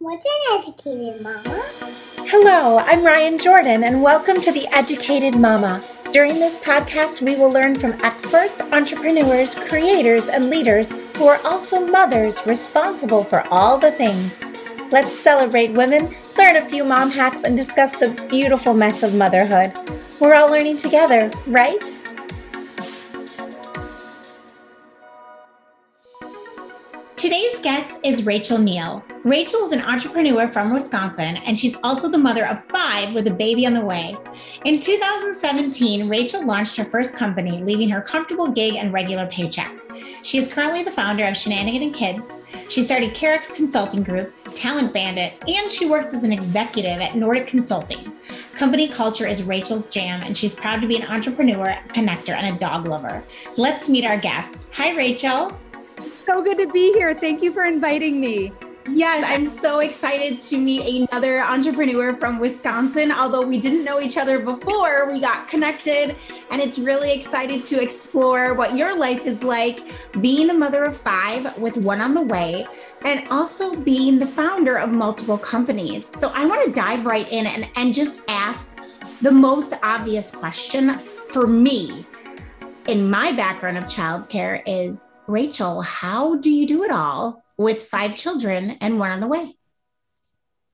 What's an educated mama? Hello, I'm Ryan Jordan, and welcome to The Educated Mama. During this podcast, we will learn from experts, entrepreneurs, creators, and leaders who are also mothers responsible for all the things. Let's celebrate women, learn a few mom hacks, and discuss the beautiful mess of motherhood. We're all learning together, right? Today's guest is Rachel Neill. Rachel is an entrepreneur from Wisconsin, and she's also the mother of five with a baby on the way. In 2017, Rachel launched her first company, leaving her comfortable gig and regular paycheck. She is currently the founder of Shenanigan and Kids. She started Carex Consulting Group, Talent Bandit, and she works as an executive at Nordic Consulting. Company culture is Rachel's jam, and she's proud to be an entrepreneur, connector, and a dog lover. Let's meet our guest. Hi, Rachel so good to be here. Thank you for inviting me. Yes, I'm so excited to meet another entrepreneur from Wisconsin. Although we didn't know each other before, we got connected, and it's really excited to explore what your life is like being a mother of five with one on the way, and also being the founder of multiple companies. So I want to dive right in and, and just ask the most obvious question for me in my background of childcare is Rachel, how do you do it all with five children and one on the way?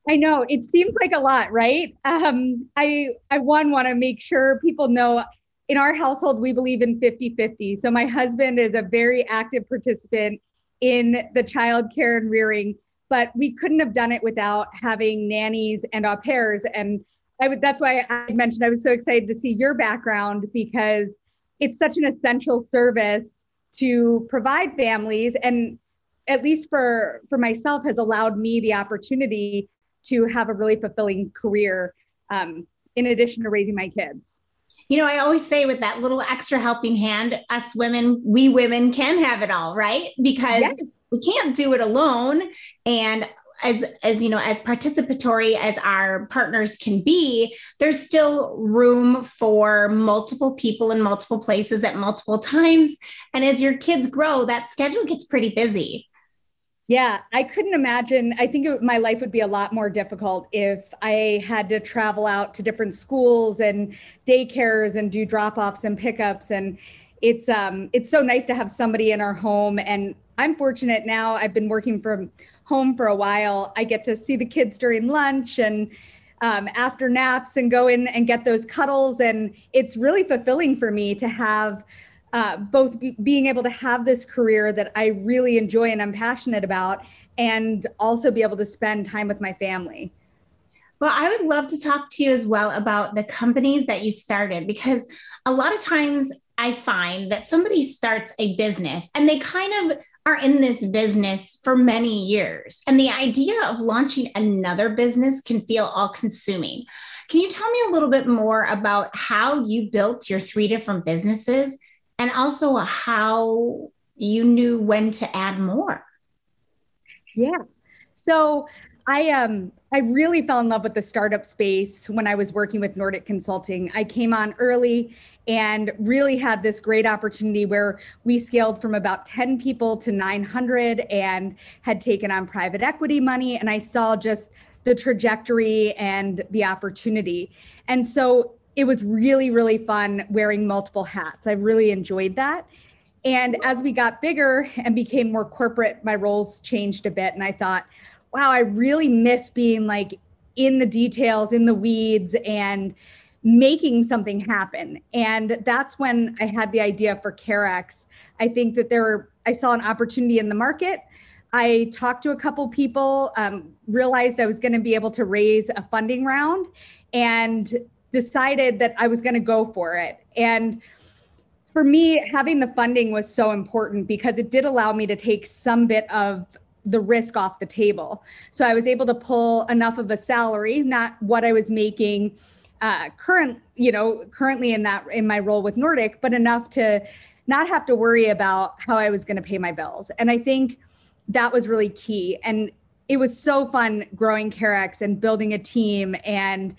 I know it seems like a lot, right? Um, I I one want to make sure people know in our household we believe in 50-50. So my husband is a very active participant in the child care and rearing, but we couldn't have done it without having nannies and au pairs. And that's why I mentioned I was so excited to see your background because it's such an essential service to provide families and at least for for myself has allowed me the opportunity to have a really fulfilling career um, in addition to raising my kids. You know i always say with that little extra helping hand us women we women can have it all right? Because yes. we can't do it alone. And as as you know as participatory as our partners can be there's still room for multiple people in multiple places at multiple times and as your kids grow that schedule gets pretty busy yeah, I couldn't imagine. I think it, my life would be a lot more difficult if I had to travel out to different schools and daycares and do drop-offs and pickups and it's um it's so nice to have somebody in our home and I'm fortunate now. I've been working from home for a while, I get to see the kids during lunch and um, after naps and go in and get those cuddles. And it's really fulfilling for me to have uh, both be, being able to have this career that I really enjoy and I'm passionate about, and also be able to spend time with my family. Well, I would love to talk to you as well about the companies that you started because a lot of times I find that somebody starts a business and they kind of are in this business for many years. And the idea of launching another business can feel all consuming. Can you tell me a little bit more about how you built your three different businesses and also how you knew when to add more? Yeah. So I um I really fell in love with the startup space when I was working with Nordic Consulting. I came on early and really had this great opportunity where we scaled from about 10 people to 900 and had taken on private equity money and I saw just the trajectory and the opportunity. And so it was really really fun wearing multiple hats. I really enjoyed that. And as we got bigger and became more corporate, my roles changed a bit and I thought wow, I really miss being like in the details, in the weeds, and making something happen. And that's when I had the idea for Carex. I think that there, I saw an opportunity in the market. I talked to a couple people, um, realized I was going to be able to raise a funding round, and decided that I was going to go for it. And for me, having the funding was so important because it did allow me to take some bit of the risk off the table. So I was able to pull enough of a salary, not what I was making uh, current, you know, currently in that in my role with Nordic, but enough to not have to worry about how I was going to pay my bills. And I think that was really key. And it was so fun growing Carex and building a team and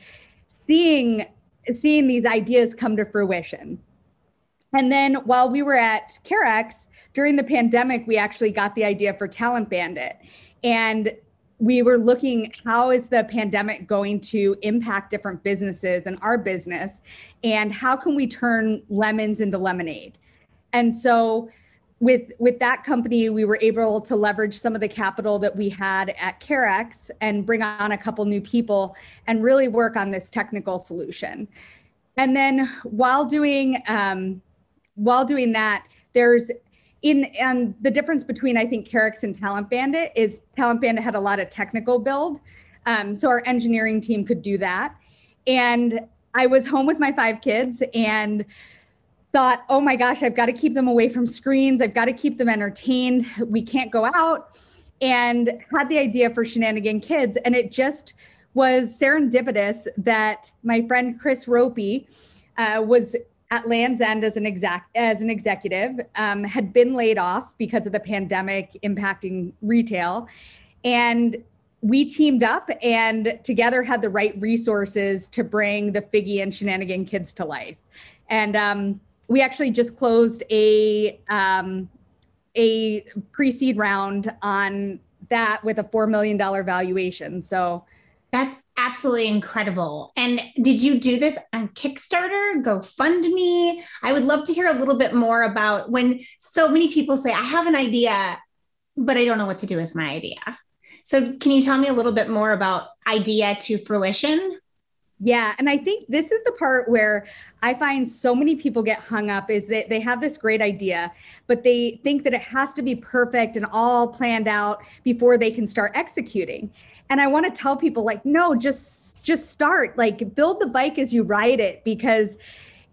seeing seeing these ideas come to fruition. And then while we were at Carex during the pandemic, we actually got the idea for Talent Bandit. And we were looking how is the pandemic going to impact different businesses and our business? And how can we turn lemons into lemonade? And so with with that company we were able to leverage some of the capital that we had at carex and bring on a couple new people and really work on this technical solution. And then while doing um, while doing that there's in and the difference between I think Carex and Talent Bandit is Talent Bandit had a lot of technical build, um, so our engineering team could do that. And I was home with my five kids and thought, oh my gosh, I've got to keep them away from screens. I've got to keep them entertained. We can't go out. And had the idea for Shenanigan Kids, and it just was serendipitous that my friend Chris Ropey uh, was at Land's End as an exec as an executive, um, had been laid off because of the pandemic impacting retail, and we teamed up and together had the right resources to bring the Figgy and Shenanigan kids to life. And um, we actually just closed a um, a pre-seed round on that with a four million dollar valuation. So that's absolutely incredible. And did you do this on Kickstarter, GoFundMe? I would love to hear a little bit more about when so many people say, I have an idea, but I don't know what to do with my idea. So, can you tell me a little bit more about idea to fruition? Yeah, and I think this is the part where I find so many people get hung up is that they have this great idea, but they think that it has to be perfect and all planned out before they can start executing. And I want to tell people like no, just just start. Like build the bike as you ride it because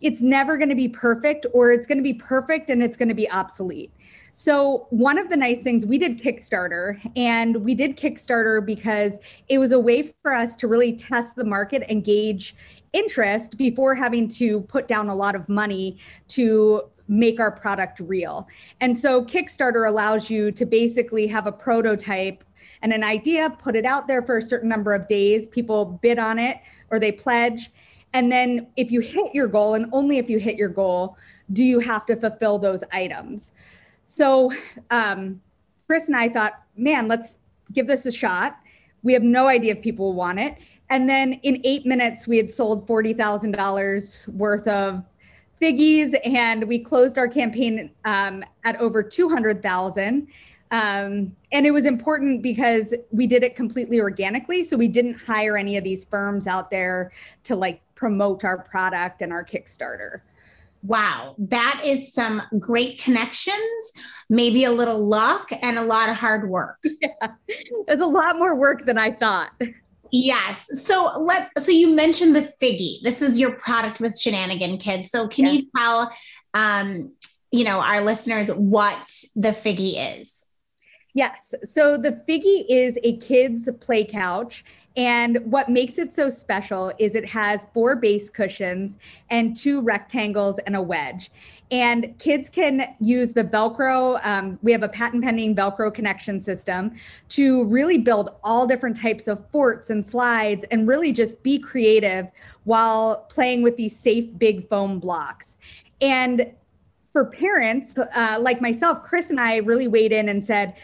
it's never going to be perfect or it's going to be perfect and it's going to be obsolete. So, one of the nice things we did Kickstarter, and we did Kickstarter because it was a way for us to really test the market and gauge interest before having to put down a lot of money to make our product real. And so, Kickstarter allows you to basically have a prototype and an idea, put it out there for a certain number of days, people bid on it or they pledge. And then, if you hit your goal, and only if you hit your goal, do you have to fulfill those items. So um, Chris and I thought, man, let's give this a shot. We have no idea if people will want it. And then in eight minutes, we had sold $40,000 worth of figgies and we closed our campaign um, at over 200,000. Um, and it was important because we did it completely organically. So we didn't hire any of these firms out there to like promote our product and our Kickstarter wow, that is some great connections, maybe a little luck and a lot of hard work. Yeah. There's a lot more work than I thought. Yes. So let's so you mentioned the Figgy. This is your product with Shenanigan Kids. So can you tell um, you know, our listeners what the Figgy is? Yes. So the Figgy is a kids play couch and what makes it so special is it has four base cushions and two rectangles and a wedge. And kids can use the Velcro. Um, we have a patent pending Velcro connection system to really build all different types of forts and slides and really just be creative while playing with these safe big foam blocks. And for parents uh, like myself, Chris and I really weighed in and said,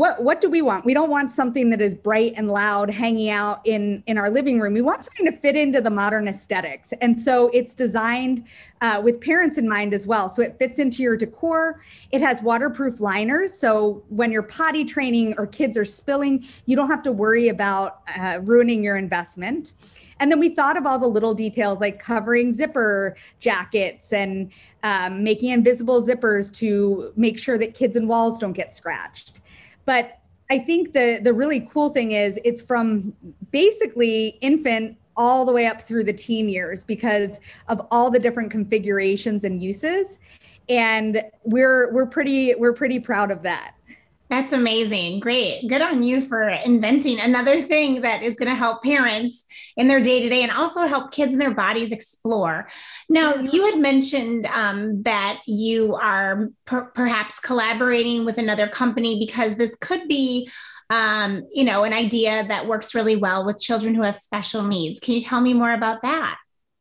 what what do we want? We don't want something that is bright and loud hanging out in in our living room. We want something to fit into the modern aesthetics. And so it's designed uh, with parents in mind as well. So it fits into your decor. It has waterproof liners. So when you're potty training or kids are spilling you don't have to worry about uh, ruining your investment. And then we thought of all the little details like covering zipper jackets and um, making invisible zippers to make sure that kids and walls don't get scratched but I think the the really cool thing is it's from basically infant all the way up through the teen years because of all the different configurations and uses. And we're we're pretty we're pretty proud of that that's amazing. Great. Good on you for inventing another thing that is going to help parents in their day to day and also help kids in their bodies explore. Now, you had mentioned um, that you are per- perhaps collaborating with another company because this could be. Um, you know, an idea that works really well with children who have special needs. Can you tell me more about that?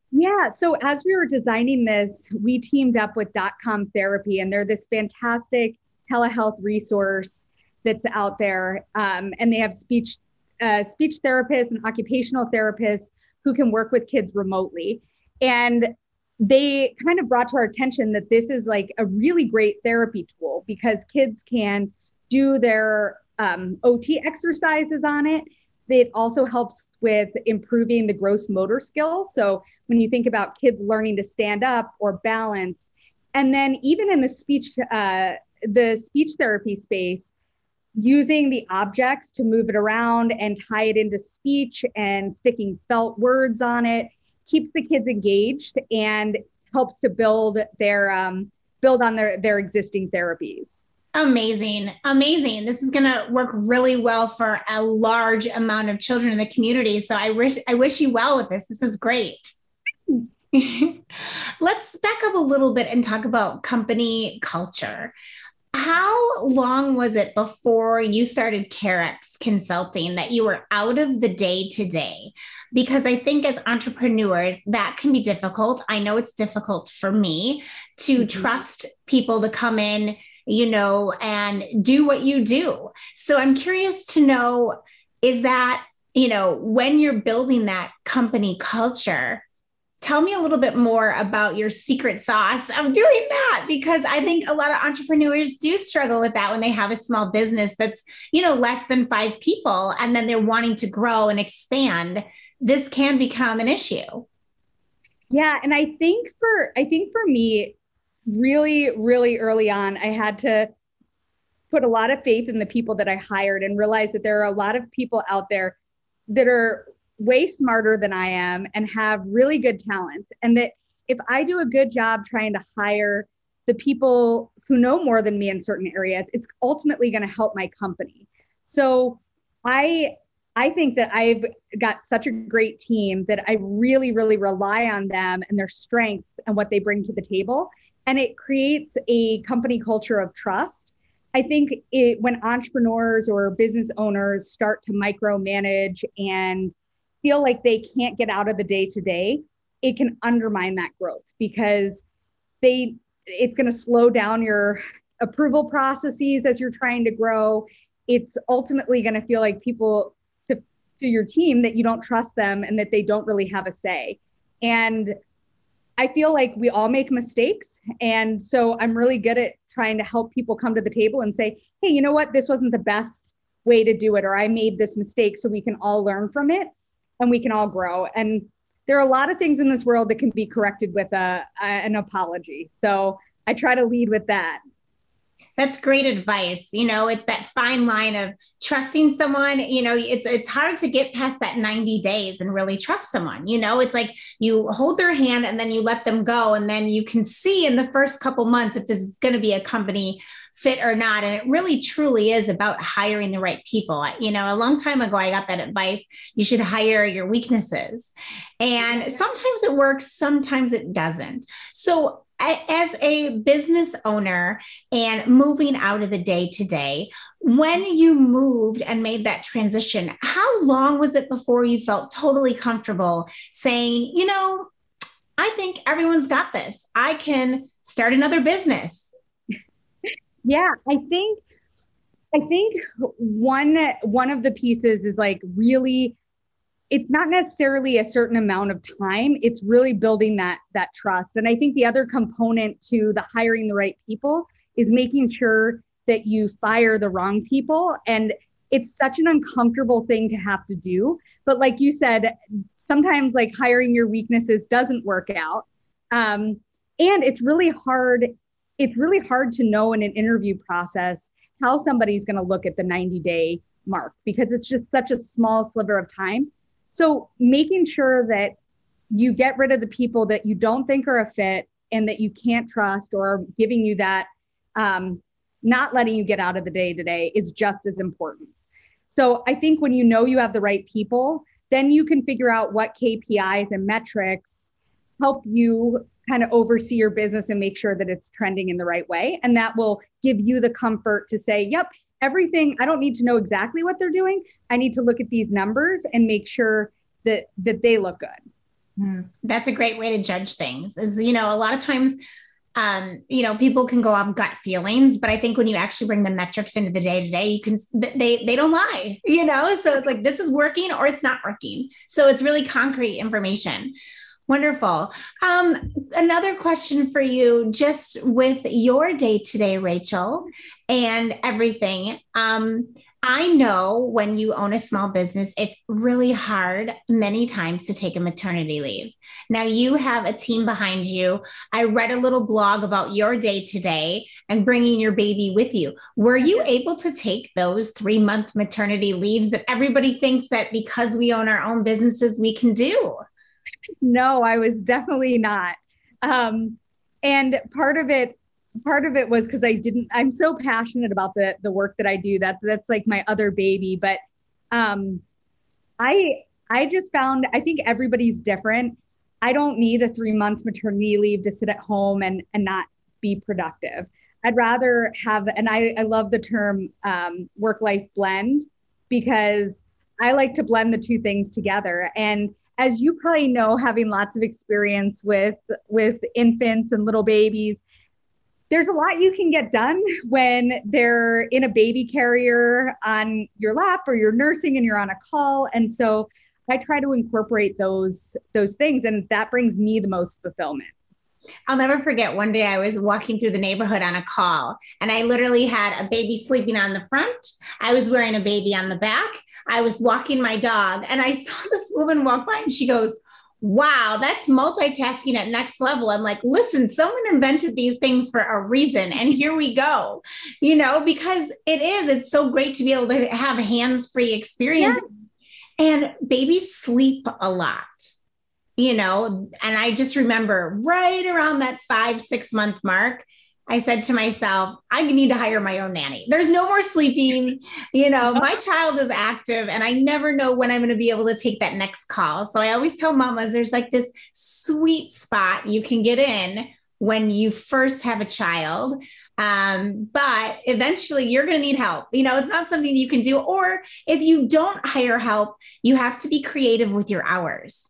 Yeah. So as we were designing this, we teamed up with Dot Com Therapy, and they're this fantastic telehealth resource that's out there. Um, and they have speech uh, speech therapists and occupational therapists who can work with kids remotely. And they kind of brought to our attention that this is like a really great therapy tool because kids can do their um, OT exercises on it. It also helps with improving the gross motor skills. So when you think about kids learning to stand up or balance, and then even in the speech, uh, the speech therapy space, using the objects to move it around and tie it into speech and sticking felt words on it keeps the kids engaged and helps to build their um, build on their their existing therapies. Amazing. Amazing. This is going to work really well for a large amount of children in the community. So i wish i wish you well with this. This is great. Let's back up a little bit and talk about company culture how long was it before you started Carex Consulting that you were out of the day to day? Because I think as entrepreneurs, that can be difficult. I know it's difficult for me to mm-hmm. trust people to come in, you know, and do what you do. So I'm curious to know is that, you know, when you're building that company culture, tell me a little bit more about your secret sauce of doing that because i think a lot of entrepreneurs do struggle with that when they have a small business that's you know less than five people and then they're wanting to grow and expand. This can become an issue. Yeah and i think for i think for me really really early on i had to put a lot of faith in the people that i hired and realize that there are a lot of people out there that are way smarter than I am and have really good talent. And that if I do a good job trying to hire the people who know more than me in certain areas, it's ultimately going to help my company. So I I think that I've got such a great team that I really, really rely on them and their strengths and what they bring to the table. And it creates a company culture of trust. I think it, when entrepreneurs or business owners start to micromanage and feel like they can't get out of the day to day, it can undermine that growth because they it's going to slow down your approval processes as you're trying to grow. It's ultimately going to feel like people to, to your team that you don't trust them and that they don't really have a say. And I feel like we all make mistakes. And so I'm really good at trying to help people come to the table and say, hey, you know what? This wasn't the best way to do it, or I made this mistake so we can all learn from it and we can all grow. And there are a lot of things in this world that can be corrected with a, a an apology. So I try to lead with that. That's great advice. You know, it's that fine line of trusting someone. You know, it's it's hard to get past that 90 days and really trust someone. You know, it's like you hold their hand and then you let them go and then you can see in the first couple months if this is going to be a company fit or not. And it really truly is about hiring the right people. You know, a long time ago, I got that advice you should hire your weaknesses. And sometimes it works, sometimes it doesn't. So, as a business owner and moving out of the day to day, when you moved and made that transition, how long was it before you felt totally comfortable saying, you know, I think everyone's got this. I can start another business. Yeah, I think I think one one of the pieces is like really it's not necessarily a certain amount of time it's really building that that trust. And i think the other component to the hiring the right people is making sure that you fire the wrong people. And it's such an uncomfortable thing to have to do. But like you said sometimes like hiring your weaknesses doesn't work out. Um, and it's really hard it's really hard to know in an interview process how somebody's going to look at the 90 day mark because it's just such a small sliver of time. So making sure that you get rid of the people that you don't think are a fit and that you can't trust or giving you that um, not letting you get out of the day to day is just as important. So I think when you know you have the right people, then you can figure out what KPIs and metrics help you kind of oversee your business and make sure that it's trending in the right way. And that will give you the comfort to say, yep, everything, I don't need to know exactly what they're doing. I need to look at these numbers and make sure that that they look good. Mm, that's a great way to judge things. Is you know, a lot of times um, you know, people can go off gut feelings, but I think when you actually bring the metrics into the day to day, you can they they don't lie, you know. So it's like this is working or it's not working. So it's really concrete information. Wonderful. Um, another question for you, just with your day today, Rachel, and everything. Um, I know when you own a small business, it's really hard many times to take a maternity leave. Now, you have a team behind you. I read a little blog about your day today and bringing your baby with you. Were you able to take those three month maternity leaves that everybody thinks that because we own our own businesses, we can do? No, I was definitely not. Um, and part of it part of it was because I didn't. I'm so passionate about the the work that I do. That's that's like my other baby. But um, I I just found I think everybody's different. I don't need a three month maternity leave to sit at home and and not be productive. I'd rather have, and I, I love the term um, work life blend because I like to blend the two things together. And as you probably know, having lots of experience with with infants and little babies, there's a lot you can get done when they're in a baby carrier on your lap or you're nursing and you're on a call. And so i try to incorporate those those things and that brings me the most fulfillment I'll never forget one day I was walking through the neighborhood on a call and I literally had a baby sleeping on the front. I was wearing a baby on the back. I was walking my dog and I saw this woman walk by and she goes, wow, that's multitasking at next level. I'm like, listen, someone invented these things for a reason. And here we go, you know, because it is, it's so great to be able to have hands free experience. And babies sleep a lot, you know, and I just remember right around that five, six month mark, I said to myself, I need to hire my own nanny. There's no more sleeping. You know, my child is active and I never know when I'm going to be able to take that next call. So I always tell mamas there's like this sweet spot you can get in when you first have a child. Um, but eventually you're going to need help. You know, it's not something you can do. Or if you don't hire help, you have to be creative with your hours.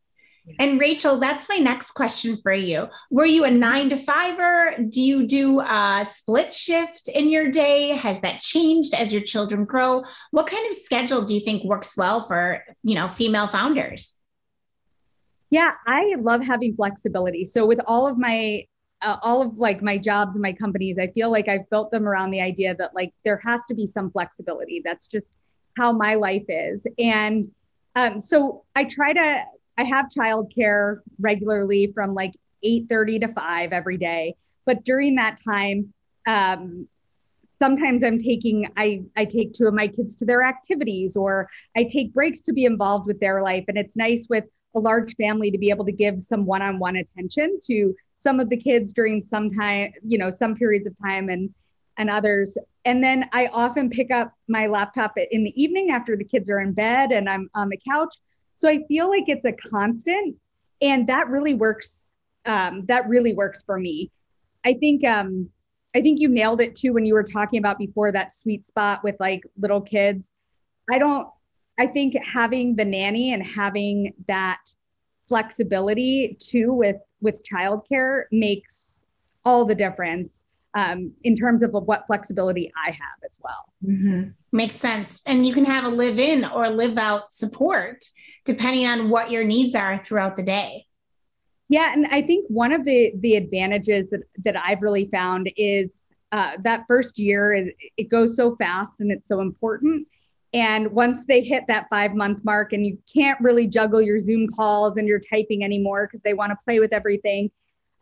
And Rachel, that's my next question for you. Were you a nine to fiver? Do you do a split shift in your day? Has that changed as your children grow? What kind of schedule do you think works well for, you know, female founders? Yeah, I love having flexibility. So with all of my uh, all of like my jobs and my companies, I feel like I've built them around the idea that like there has to be some flexibility. That's just how my life is. And um, so I try to I have childcare regularly from like 8:30 to 5 every day. But during that time, um, sometimes I'm taking I I take two of my kids to their activities or I take breaks to be involved with their life. And it's nice with a large family to be able to give some one-on-one attention to some of the kids during some time, you know, some periods of time and and others. And then I often pick up my laptop in the evening after the kids are in bed and I'm on the couch so I feel like it's a constant, and that really works. Um, that really works for me. I think um, I think you nailed it too when you were talking about before that sweet spot with like little kids. I don't. I think having the nanny and having that flexibility too with with childcare makes all the difference um, in terms of what flexibility I have as well. Mm-hmm. Makes sense. And you can have a live in or live out support depending on what your needs are throughout the day. Yeah, and I think one of the the advantages that that I've really found is uh, that first year it, it goes so fast and it's so important. And once they hit that five month mark and you can't really juggle your Zoom calls and your typing anymore because they want to play with everything.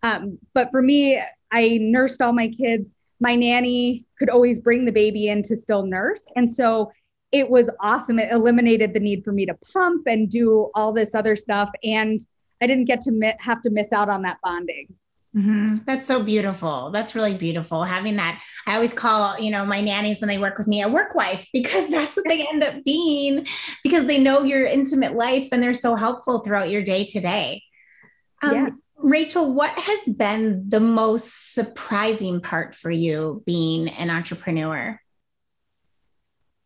Um, but for me, I nursed all my kids. My nanny could always bring the baby in to still nurse. And so it was awesome. It eliminated the need for me to pump and do all this other stuff. And I didn't get to mi- have to miss out on that bonding. Mm-hmm. That's so beautiful. That's really beautiful. Having that, I always call, you know, my nannies when they work with me a work wife because that's what they end up being because they know your intimate life and they're so helpful throughout your day to day. Um, yeah. Rachel, what has been the most surprising part for you being an entrepreneur?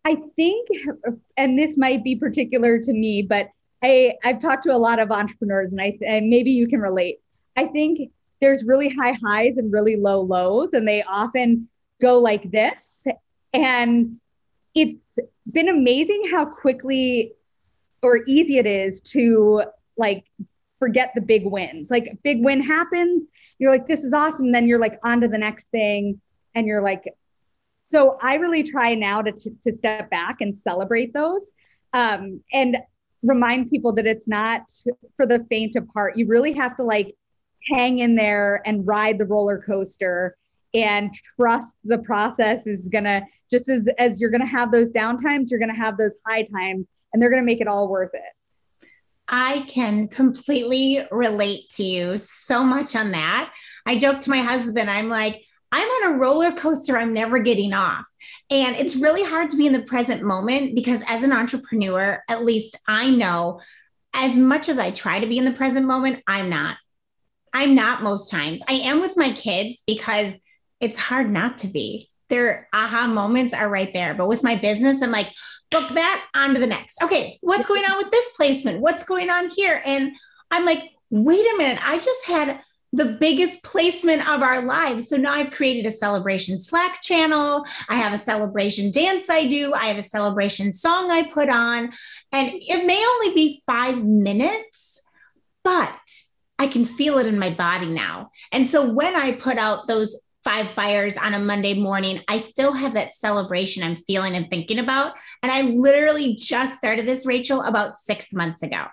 I think, and this might be particular to me, but I, I've talked to a lot of entrepreneurs and I and maybe you can relate. I think there's really high highs and really low lows, and they often go like this. And it's been amazing how quickly or easy it is to like forget the big wins. Like big win happens, you're like, this is awesome. Then you're like on to the next thing. And you're like, so I really try now to, to step back and celebrate those um, and remind people that it's not for the faint of heart. You really have to like hang in there and ride the roller coaster and trust the process is gonna just as as you're gonna have those downtimes, you're gonna have those high times, and they're gonna make it all worth it. I can completely relate to you so much on that. I joke to my husband, I'm like, I'm on a roller coaster I'm never getting off. And it's really hard to be in the present moment because as an entrepreneur, at least I know as much as I try to be in the present moment, I'm not. I'm not most times. I am with my kids because it's hard not to be. Their aha moments are right there. But with my business, I'm like, book that on to the next. Okay, what's going on with this placement? What's going on here? And I'm like, wait a minute, I just had the biggest placement of our lives. So now I've created a celebration Slack channel. I have a celebration dance I do. I have a celebration song I put on. And it may only be five minutes, but I can feel it in my body now. And so when I put out those five fires on a Monday morning, I still have that celebration I'm feeling and thinking about. And I literally just started this, Rachel, about six months ago.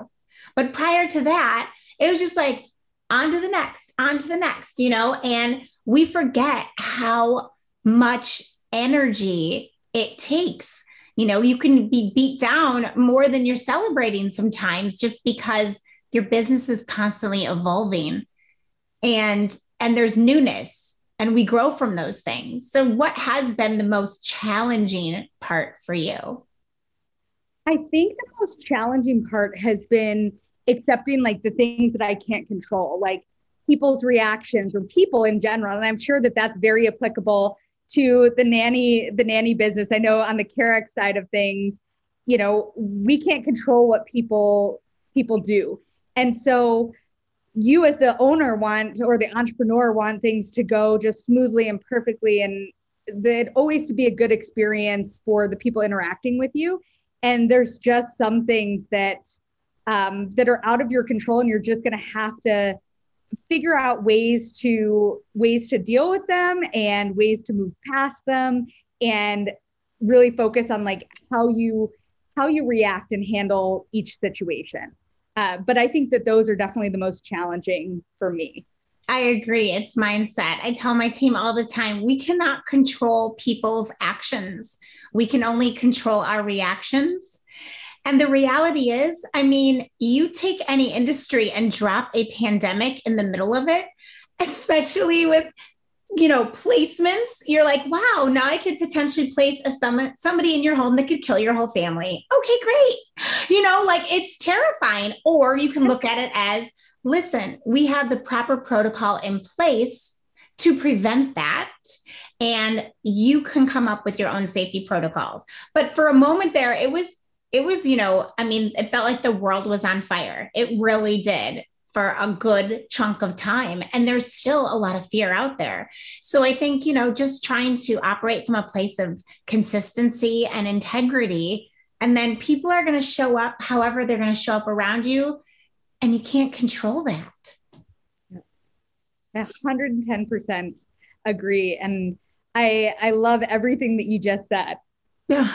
But prior to that, it was just like, on to the next, on to the next, you know, and we forget how much energy it takes. You know, you can be beat down more than you're celebrating sometimes just because your business is constantly evolving and and there's newness and we grow from those things. So what has been the most challenging part for you? I think the most challenging part has been accepting like the things that I can't control, like people's reactions or people in general. And I'm sure that that's very applicable to the nanny, the nanny business. I know on the Carex side of things, you know, we can't control what people people do. And so you as the owner want or the entrepreneur want things to go just smoothly and perfectly and that always to be a good experience for the people interacting with you and there's just some things that um, that are out of your control and you're just going to have to figure out ways to ways to deal with them and ways to move past them and really focus on like how you how you react and handle each situation uh, but i think that those are definitely the most challenging for me I agree. It's mindset. I tell my team all the time we cannot control people's actions, we can only control our reactions. And the reality is, I mean, you take any industry and drop a pandemic in the middle of it, especially with you know placements you're like wow now i could potentially place a some, somebody in your home that could kill your whole family. Okay great. You know like it's terrifying. Or you can look at it as listen we have the proper protocol in place to prevent that and you can come up with your own safety protocols. But for a moment there it was it was, you know, I mean, it felt like the world was on fire. It really did for a good chunk of time. And there's still a lot of fear out there. So I think, you know, just trying to operate from a place of consistency and integrity. And then people are going to show up however they're going to show up around you. And you can't control that. 110% agree. And I, I love everything that you just said. Yeah.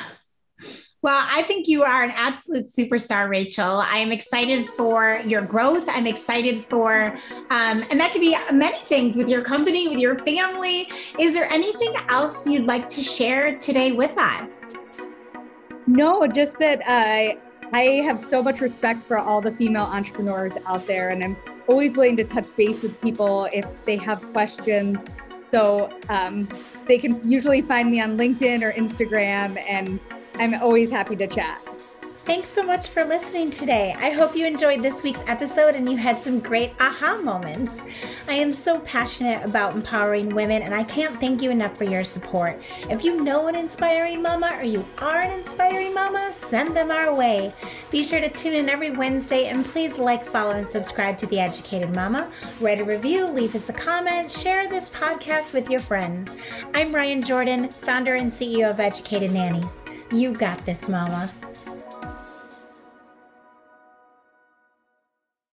Well, I think you are an absolute superstar, Rachel. I am excited for your growth. I'm excited for, um, and that could be many things with your company, with your family. Is there anything else you'd like to share today with us? No, just that uh, I have so much respect for all the female entrepreneurs out there, and I'm always willing to touch base with people if they have questions. So um, they can usually find me on LinkedIn or Instagram, and I'm always happy to chat. Thanks so much for listening today. I hope you enjoyed this week's episode and you had some great aha moments. I am so passionate about empowering women and I can't thank you enough for your support. If you know an inspiring mama or you are an inspiring mama, send them our way. Be sure to tune in every Wednesday and please like, follow, and subscribe to The Educated Mama. Write a review, leave us a comment, share this podcast with your friends. I'm Ryan Jordan, founder and CEO of Educated Nannies. You got this, mama.